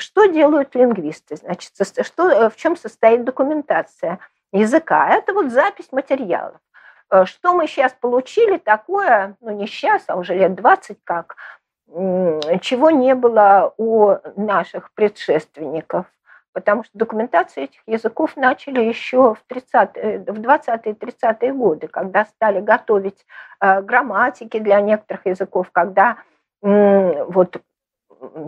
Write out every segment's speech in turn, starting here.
что делают лингвисты? Значит, что, в чем состоит документация языка? Это вот запись материалов. Что мы сейчас получили такое, ну не сейчас, а уже лет 20 как, чего не было у наших предшественников – потому что документацию этих языков начали еще в, 30, э, в 20-е 30-е годы, когда стали готовить э, грамматики для некоторых языков, когда вот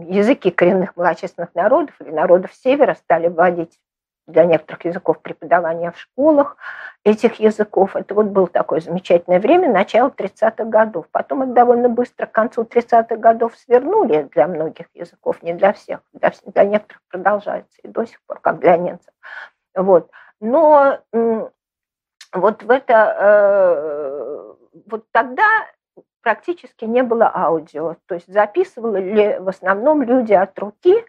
языки коренных малочисленных народов или народов Севера стали вводить для некоторых языков преподавания в школах этих языков. Это вот было такое замечательное время, начало 30-х годов. Потом это довольно быстро к концу 30-х годов свернули для многих языков, не для всех. Для, для некоторых продолжается и до сих пор, как для немцев. Вот. Но вот в это, э, вот тогда практически не было аудио. То есть записывали в основном люди от руки,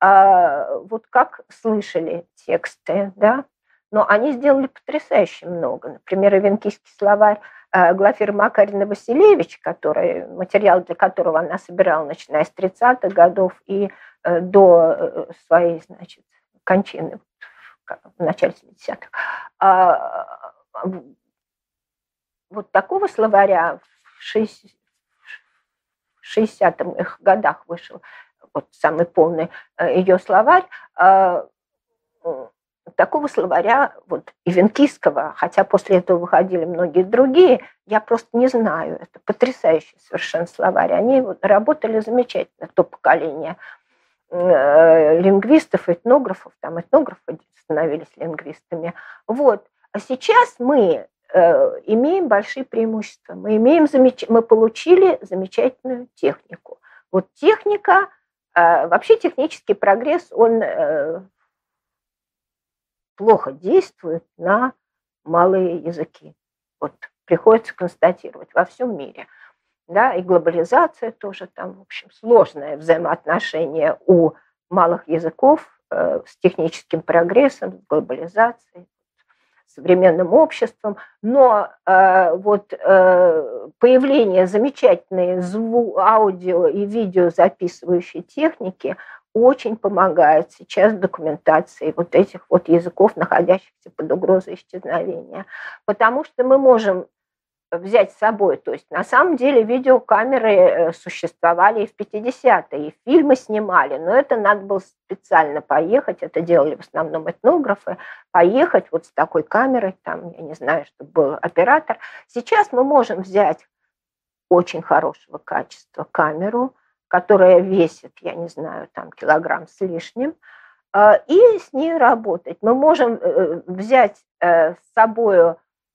а, вот как слышали тексты, да, но они сделали потрясающе много. Например, Ивенкийский словарь а, Глафира Макарина Василевич, который, материал для которого она собирала, начиная с 30-х годов и э, до э, своей, значит, кончины в начале 70-х. А, вот такого словаря 60-х годах вышел вот самый полный э, ее словарь, а, такого словаря, вот ивенкийского, хотя после этого выходили многие другие, я просто не знаю. Это потрясающий совершенно словарь. Они работали замечательно, то поколение э, лингвистов, этнографов, там этнографы становились лингвистами. Вот. А сейчас мы имеем большие преимущества. Мы, имеем замеч... мы получили замечательную технику. Вот техника – а вообще технический прогресс, он э, плохо действует на малые языки. Вот приходится констатировать во всем мире. Да, и глобализация тоже там, в общем, сложное взаимоотношение у малых языков э, с техническим прогрессом, глобализацией современным обществом, но э, вот э, появление замечательной зву, аудио и видео записывающей техники очень помогает сейчас документации вот этих вот языков, находящихся под угрозой исчезновения. Потому что мы можем взять с собой. То есть на самом деле видеокамеры э, существовали и в 50-е, и фильмы снимали, но это надо было специально поехать, это делали в основном этнографы, поехать вот с такой камерой, там, я не знаю, чтобы был оператор. Сейчас мы можем взять очень хорошего качества камеру, которая весит, я не знаю, там килограмм с лишним, э, и с ней работать. Мы можем э, взять с собой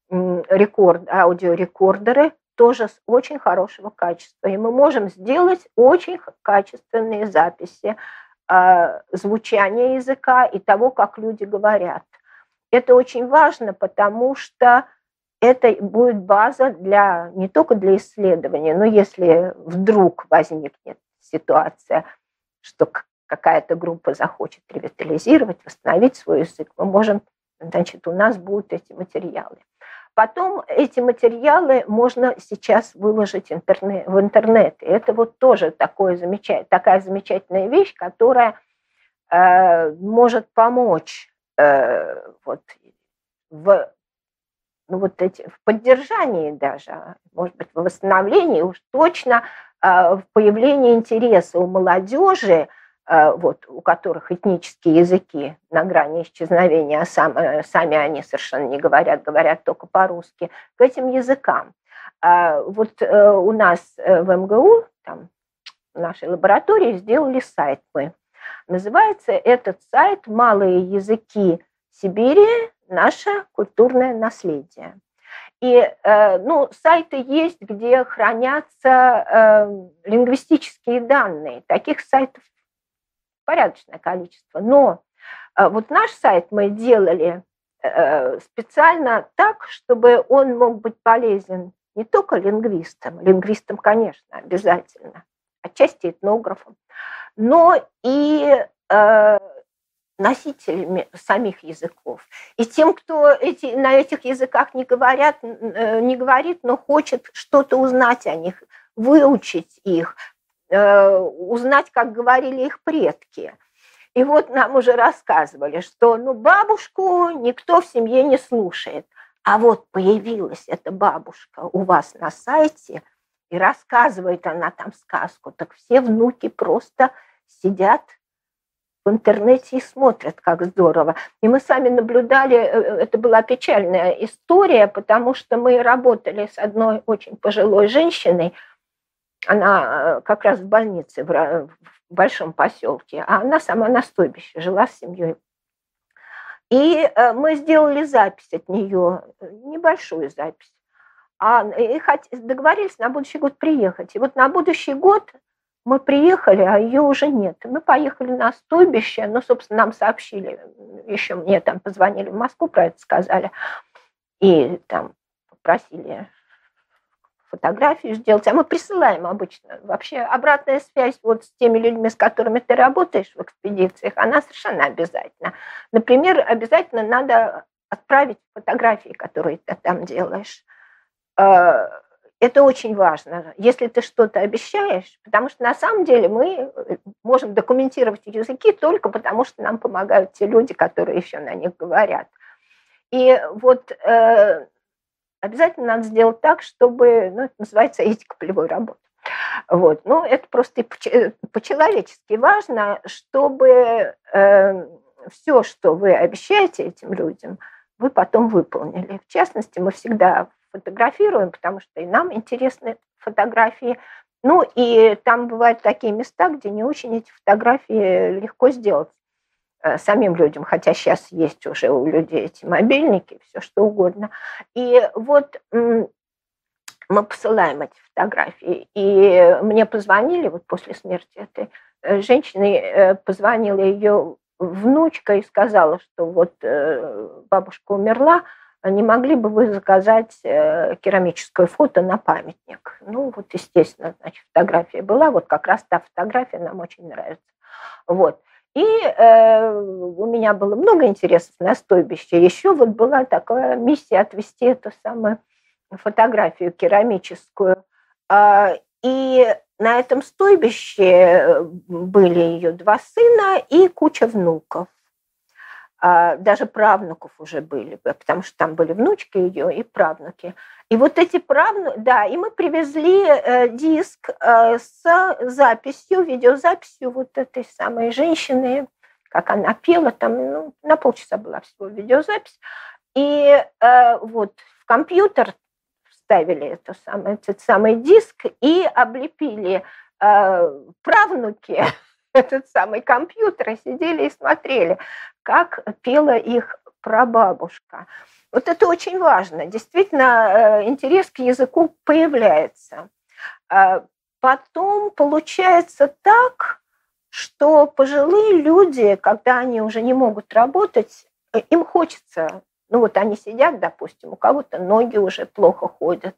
рекорд, аудиорекордеры тоже с очень хорошего качества. И мы можем сделать очень качественные записи э, звучания языка и того, как люди говорят. Это очень важно, потому что это будет база для не только для исследования, но если вдруг возникнет ситуация, что какая-то группа захочет ревитализировать, восстановить свой язык, мы можем, значит, у нас будут эти материалы. Потом эти материалы можно сейчас выложить интернет, в интернет. И это вот тоже такое замечательное, такая замечательная вещь, которая э, может помочь э, вот, в, ну, вот эти, в поддержании даже, может быть, в восстановлении, уж точно э, в появлении интереса у молодежи вот, у которых этнические языки на грани исчезновения, а сам, э, сами они совершенно не говорят, говорят только по-русски, к этим языкам. А вот э, у нас в МГУ, там, в нашей лаборатории сделали сайт мы. Называется этот сайт «Малые языки Сибири. Наше культурное наследие». И ну, сайты есть, где хранятся лингвистические данные. Таких сайтов порядочное количество. Но э, вот наш сайт мы делали э, специально так, чтобы он мог быть полезен не только лингвистам, лингвистам, конечно, обязательно, отчасти этнографам, но и э, носителями самих языков. И тем, кто эти, на этих языках не, говорят, не говорит, но хочет что-то узнать о них, выучить их, Э, узнать, как говорили их предки. И вот нам уже рассказывали, что ну, бабушку никто в семье не слушает. А вот появилась эта бабушка у вас на сайте, и рассказывает она там сказку, так все внуки просто сидят в интернете и смотрят, как здорово. И мы сами наблюдали, э, э, это была печальная история, потому что мы работали с одной очень пожилой женщиной, она э, как раз в больнице в большом поселке, а она сама на стойбище жила с семьей. И мы сделали запись от нее, небольшую запись. А, и договорились на будущий год приехать. И вот на будущий год мы приехали, а ее уже нет. Мы поехали на стойбище, ну, собственно, нам сообщили, еще мне там позвонили в Москву, про это сказали, и там попросили фотографию сделать, а мы присылаем обычно. Вообще обратная связь вот с теми людьми, с которыми ты работаешь в экспедициях, она совершенно обязательна. Например, обязательно надо отправить фотографии, которые ты там делаешь. А, это очень важно, если ты что-то обещаешь, потому что на самом деле мы э, можем документировать языки только потому, что нам помогают те люди, которые еще на них говорят. И вот э, обязательно надо сделать так, чтобы, ну, это называется этика полевой работы. Вот. Ну, это просто э, по-человечески важно, чтобы э, все, что вы обещаете этим людям, вы потом выполнили. В частности, мы всегда фотографируем, потому что и нам интересны фотографии. Ну и там бывают такие места, где не очень эти фотографии легко сделать самим людям, хотя сейчас есть уже у людей эти мобильники, все что угодно. И вот мы посылаем эти фотографии. И мне позвонили вот после смерти этой э, женщины, э, позвонила ее внучка и сказала, что вот бабушка умерла, не могли бы вы заказать э, керамическое фото на памятник? Ну, вот, естественно, значит, фотография была, вот как раз та фотография нам очень нравится. Вот. И э, у меня было много интересов на стойбище. Еще вот была такая миссия отвести эту самую фотографию керамическую. Э, и на этом стойбище были ее два сына и куча внуков. А, даже правнуков уже были, потому что там были внучки ее и правнуки. И вот эти правнуки, да, и мы привезли э, диск э, с записью, видеозаписью вот этой самой женщины, как она пела, там ну, на полчаса была всего видеозапись. И э, вот в компьютер вставили это самое, этот самый диск и облепили правнуки этот самый компьютер и сидели и смотрели, как пела их прабабушка. Вот это очень важно. Действительно, э, интерес к языку появляется. А потом получается так, что пожилые люди, когда они уже не могут работать, э, им хочется, ну вот они сидят, допустим, у кого-то ноги уже плохо ходят,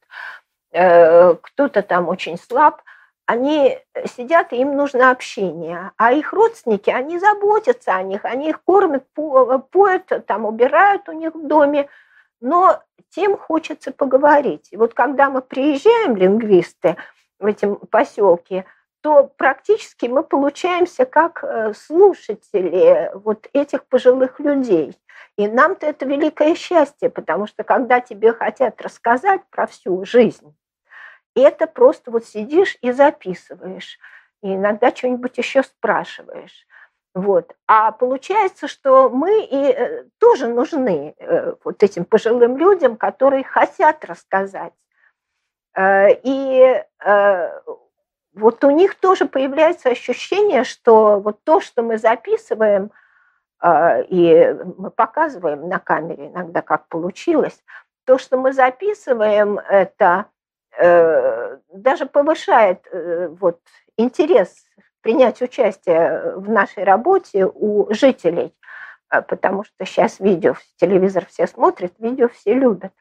э, кто-то там очень слаб – они сидят, и им нужно общение. А их родственники, они заботятся о них, они их кормят, поют, там, убирают у них в доме, но тем хочется поговорить. И вот когда мы приезжаем, лингвисты, в этом поселке, то практически мы получаемся как э, слушатели вот этих пожилых людей. И нам-то это великое счастье, потому что когда тебе хотят рассказать про всю жизнь, это просто вот сидишь и записываешь. И иногда что-нибудь еще спрашиваешь. Вот. А получается, что мы и э, тоже нужны э, вот этим пожилым людям, которые хотят рассказать. Э, и вот у них тоже появляется ощущение, что вот то, что мы записываем, и мы показываем на камере иногда, как получилось, то, что мы записываем, это даже повышает э, вот, интерес принять участие в нашей работе у жителей, э, потому что сейчас видео, телевизор все смотрят, видео все любят.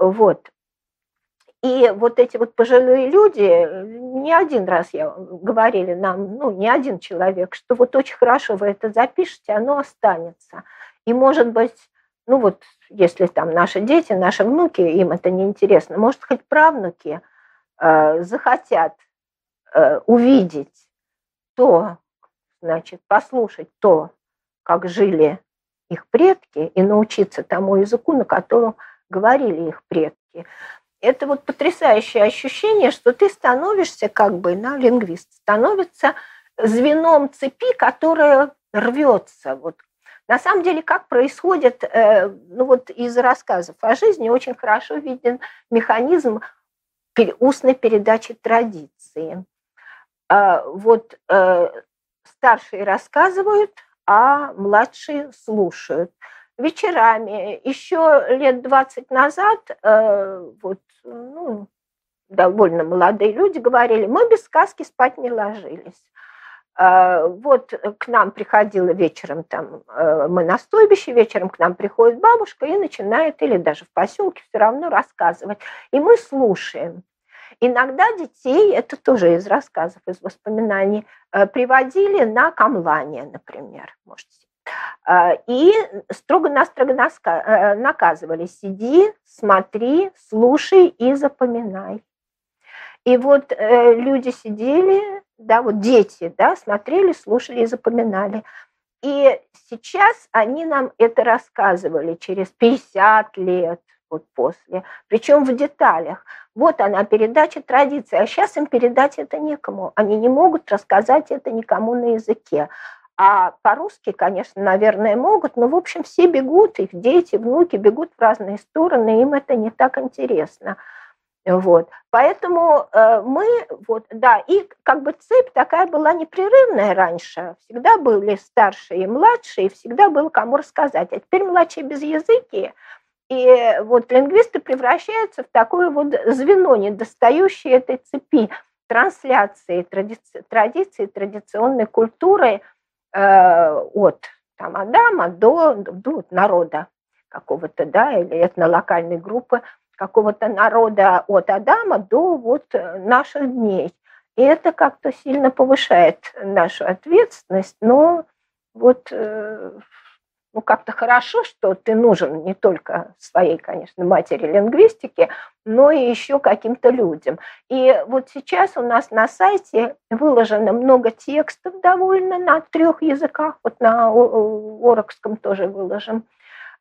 Вот. И вот эти вот пожилые люди, не один раз я говорили нам, ну, не один человек, что вот очень хорошо вы это запишете, оно останется. И, может быть, ну вот если там наши дети, наши внуки, им это не интересно, может, хоть правнуки э, захотят э, увидеть то, значит, послушать то, как жили их предки, и научиться тому языку, на котором говорили их предки. Это вот потрясающее ощущение, что ты становишься как бы, на лингвист, становится звеном цепи, которая рвется. Вот. На самом деле, как происходит, э, ну вот из рассказов о жизни очень хорошо виден механизм устной передачи традиции. А, вот э, старшие рассказывают, а младшие слушают. Вечерами, еще лет 20 назад, э, вот, ну, довольно молодые люди говорили, мы без сказки спать не ложились. А, вот к нам приходила вечером, там, э, мы на стойбище, вечером к нам приходит бабушка и начинает, или даже в поселке все равно рассказывать. И мы слушаем. Иногда детей, это тоже из рассказов, из воспоминаний, э, приводили на камлание, например, можете э, и строго-настрого э, наказывали. Сиди, смотри, слушай и запоминай. И вот люди сидели, да, вот дети, да, смотрели, слушали и запоминали. И сейчас они нам это рассказывали через 50 лет, вот после, причем в деталях. Вот она, передача традиции, а сейчас им передать это некому. Они не могут рассказать это никому на языке. А по-русски, конечно, наверное, могут, но, в общем, все бегут, их дети, внуки бегут в разные стороны, им это не так интересно. Вот. Поэтому э, мы, вот, да, и как бы цепь такая была непрерывная раньше. Всегда были старшие и младшие, всегда было кому рассказать. А теперь младшие без языки, и вот лингвисты превращаются в такое вот звено, недостающее этой цепи трансляции традиции, традиции традиционной культуры э, от там, Адама до, до народа какого-то, да, или этнолокальной группы какого-то народа от Адама до вот наших дней. И это как-то сильно повышает нашу ответственность, но вот э, ну, как-то хорошо, что ты нужен не только своей, конечно, матери лингвистики, но и еще каким-то людям. И вот сейчас у нас на сайте выложено много текстов довольно на трех языках, вот на Орокском тоже выложим.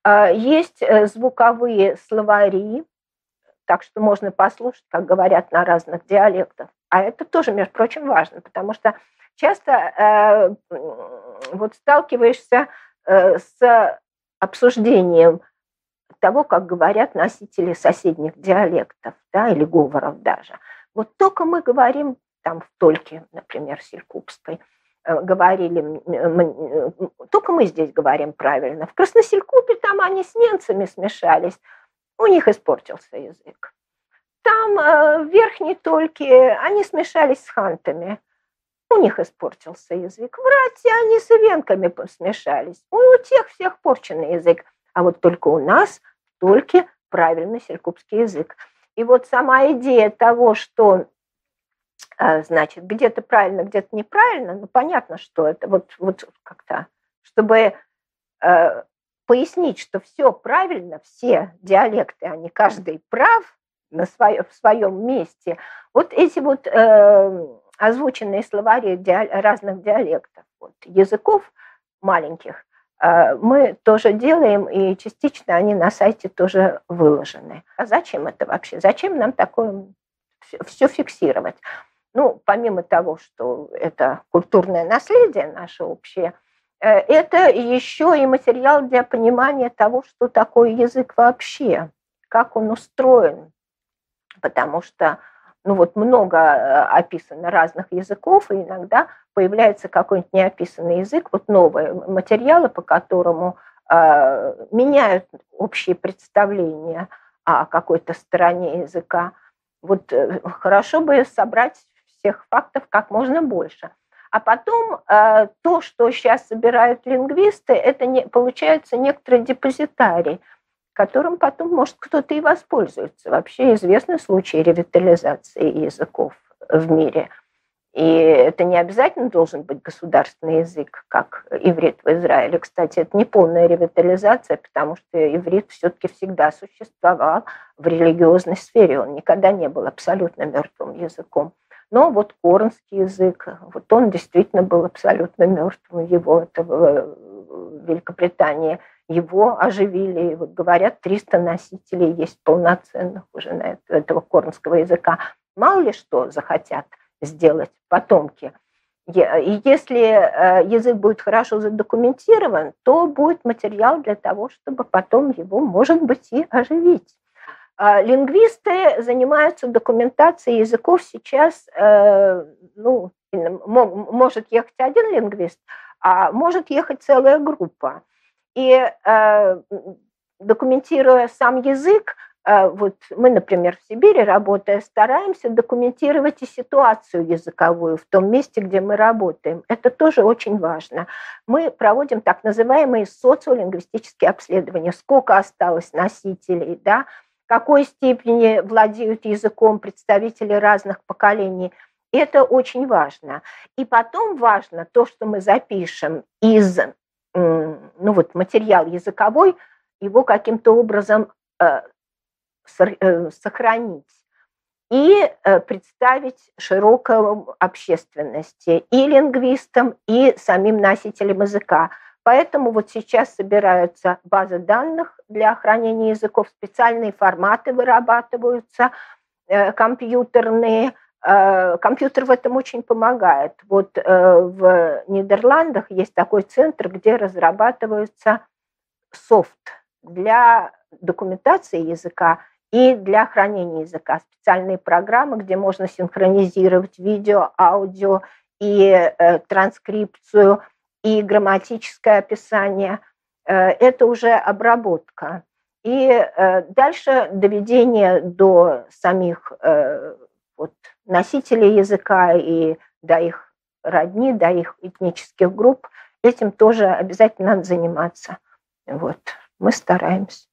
А, есть э, звуковые словари, так что можно послушать, как говорят на разных диалектах. А это тоже, между прочим, важно, потому что часто э, вот сталкиваешься Э, с обсуждением того, как говорят носители соседних диалектов, да, или говоров даже. Вот только мы говорим там в Тольке, например, Селькупской, э, говорили, э, только мы здесь говорим правильно. В Красноселькупе там они с немцами смешались, у них испортился язык. Там в Верхней Тольке они смешались с хантами у них испортился язык. В Рате они с ивенками смешались. У тех всех порченный язык. А вот только у нас только правильный селькупский язык. И вот сама идея того, что а, значит, где-то правильно, где-то неправильно, ну, понятно, что это вот, вот как-то, чтобы э, пояснить, что все правильно, все диалекты, они каждый прав на свое, в своем месте. Вот эти вот э, озвученные словари разных диалектов, вот, языков маленьких, э, мы тоже делаем, и частично они на сайте тоже выложены. А зачем это вообще? Зачем нам такое все фиксировать? Ну, помимо того, что это культурное наследие наше общее, это еще и материал для понимания того, что такое язык вообще, как он устроен. Потому что ну вот много э, описано разных языков, и иногда появляется какой-нибудь неописанный язык, вот новые материалы, по которому э, меняют общие представления о какой-то стороне языка. Вот э, хорошо бы собрать всех фактов как можно больше. А потом э, то, что сейчас собирают лингвисты, это не, получается некоторый депозитарий – которым потом, может, кто-то и воспользуется. Вообще известны случаи ревитализации языков в мире. И это не обязательно должен быть государственный язык, как иврит в Израиле. Кстати, это не полная ревитализация, потому что иврит все-таки всегда существовал в религиозной сфере. Он никогда не был абсолютно мертвым языком. Но вот корнский язык, вот он действительно был абсолютно мертвым. Его это в Великобритании его оживили. Вот говорят, 300 носителей есть полноценных уже на этого корнского языка. Мало ли что захотят сделать потомки. И если э, язык будет хорошо задокументирован, то будет материал для того, чтобы потом его, может быть, и оживить. А лингвисты занимаются документацией языков сейчас, э, ну, может ехать один лингвист, а может ехать целая группа. И э, документируя сам язык, э, вот мы, например, в Сибири, работая, стараемся документировать и ситуацию языковую в том месте, где мы работаем. Это тоже очень важно. Мы проводим так называемые социолингвистические обследования. Сколько осталось носителей, да, какой степени владеют языком представители разных поколений. Это очень важно. И потом важно то, что мы запишем из ну вот, материал языковой, его каким-то образом э, э, сохранить и э, представить широкой общественности и лингвистам, и самим носителям языка. Поэтому вот сейчас собираются базы данных для хранения языков, специальные форматы вырабатываются, компьютерные, Э, компьютер в этом очень помогает. Вот э, в Нидерландах есть такой центр, где разрабатывается софт для документации языка и для хранения языка. Специальные программы, где можно синхронизировать видео, аудио и э, транскрипцию, и грамматическое описание. Это уже обработка. И дальше доведение до самих вот носителей языка и до их родни, до их этнических групп. Этим тоже обязательно надо заниматься. Вот. Мы стараемся.